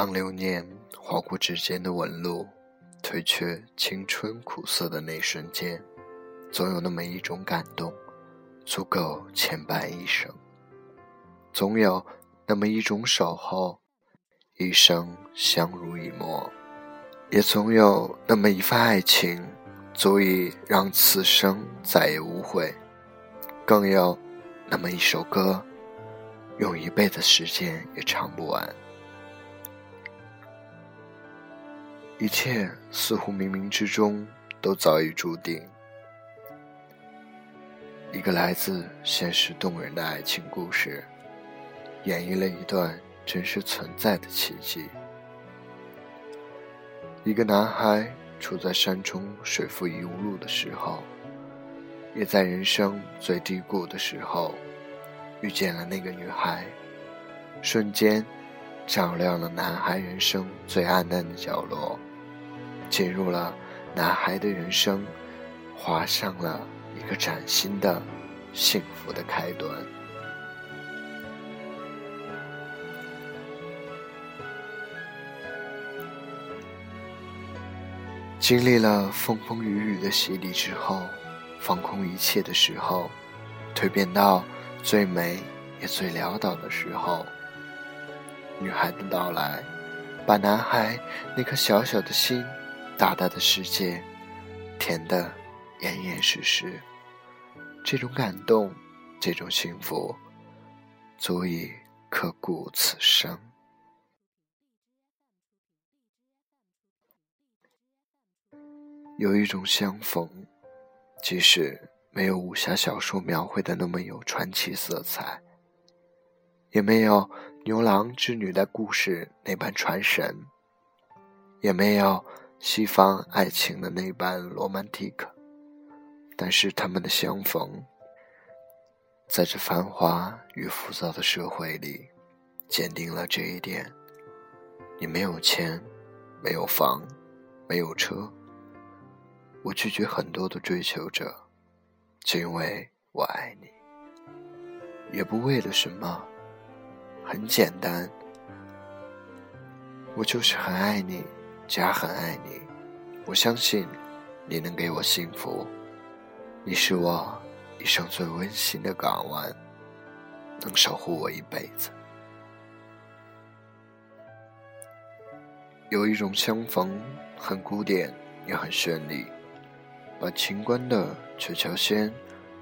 当流年划过指尖的纹路，褪去青春苦涩的那瞬间，总有那么一种感动，足够牵绊一生；总有那么一种守候，一生相濡以沫；也总有那么一份爱情，足以让此生再也无悔；更有那么一首歌，用一辈子时间也唱不完。一切似乎冥冥之中都早已注定。一个来自现实动人的爱情故事，演绎了一段真实存在的奇迹。一个男孩处在山中水复疑无路的时候，也在人生最低谷的时候，遇见了那个女孩，瞬间照亮了男孩人生最暗淡的角落。进入了男孩的人生，画上了一个崭新的、幸福的开端。经历了风风雨雨的洗礼之后，放空一切的时候，蜕变到最美也最潦倒的时候，女孩的到来，把男孩那颗小小的心。大大的世界，填得严严实实。这种感动，这种幸福，足以刻骨此生。有一种相逢，即使没有武侠小说描绘的那么有传奇色彩，也没有牛郎织女的故事那般传神，也没有。西方爱情的那般罗曼蒂克，但是他们的相逢，在这繁华与浮躁的社会里，坚定了这一点：你没有钱，没有房，没有车。我拒绝很多的追求者，只因为我爱你，也不为了什么，很简单，我就是很爱你。家很爱你，我相信你能给我幸福。你是我一生最温馨的港湾，能守护我一辈子。有一种相逢，很古典也很绚丽，把情关的鹊桥仙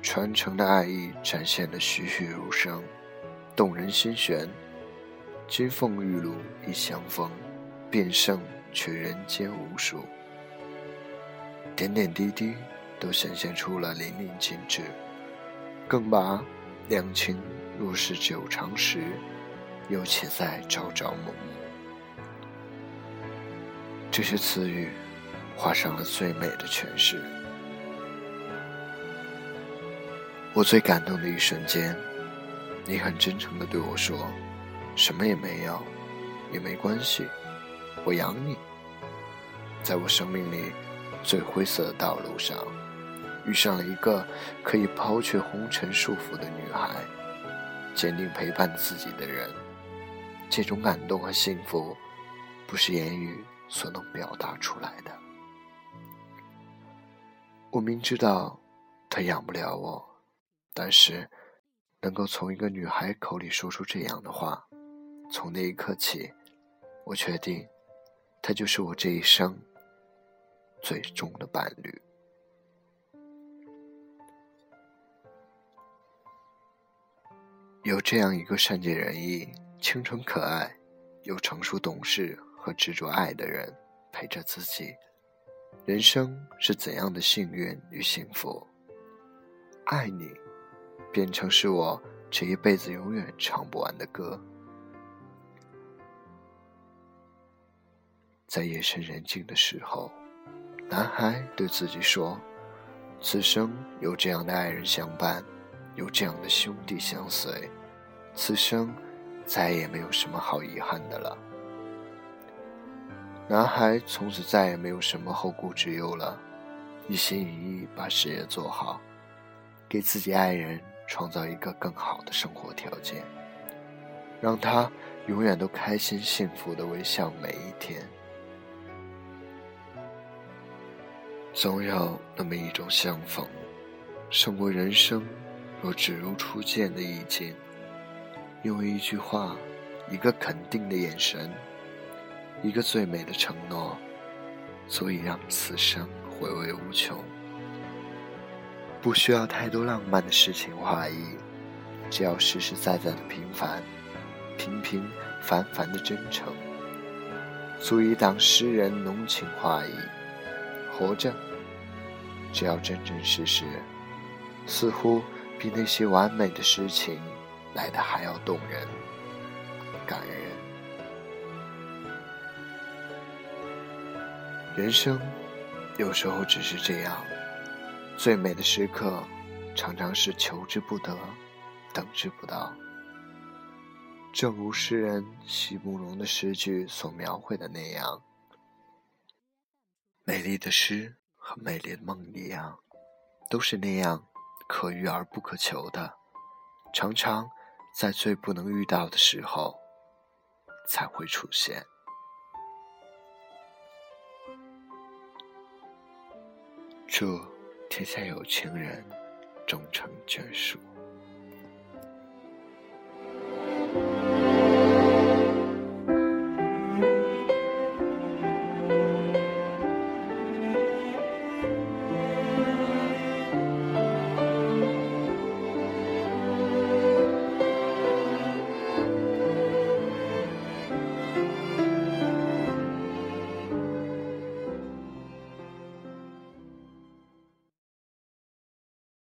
传承的爱意展现的栩栩如生，动人心弦。金凤玉露一相逢，便胜。却人间无数，点点滴滴都显现出了淋漓尽致，更把两情若是久长时，又岂在朝朝暮暮。这些词语，画上了最美的诠释。我最感动的一瞬间，你很真诚的对我说：“什么也没有，也没关系。”我养你，在我生命里最灰色的道路上，遇上了一个可以抛却红尘束缚的女孩，坚定陪伴自己的人。这种感动和幸福，不是言语所能表达出来的。我明知道他养不了我，但是能够从一个女孩口里说出这样的话，从那一刻起，我确定。他就是我这一生最终的伴侣。有这样一个善解人意、清纯可爱、又成熟懂事和执着爱的人陪着自己，人生是怎样的幸运与幸福？爱你，变成是我这一辈子永远唱不完的歌。在夜深人静的时候，男孩对自己说：“此生有这样的爱人相伴，有这样的兄弟相随，此生再也没有什么好遗憾的了。”男孩从此再也没有什么后顾之忧了，一心一意把事业做好，给自己爱人创造一个更好的生活条件，让他永远都开心幸福的微笑每一天。总有那么一种相逢，胜过人生若只如初见的意境。因为一句话，一个肯定的眼神，一个最美的承诺，足以让此生回味无穷。不需要太多浪漫的诗情画意，只要实实在在的平凡、平平凡凡的真诚，足以挡诗人浓情画意。活着，只要真真实实，似乎比那些完美的诗情来的还要动人、感人。人生有时候只是这样。最美的时刻，常常是求之不得，等之不到。正如诗人席慕容的诗句所描绘的那样，美丽的诗和美丽的梦一样，都是那样可遇而不可求的，常常在最不能遇到的时候才会出现。祝。天下有情人终成眷属。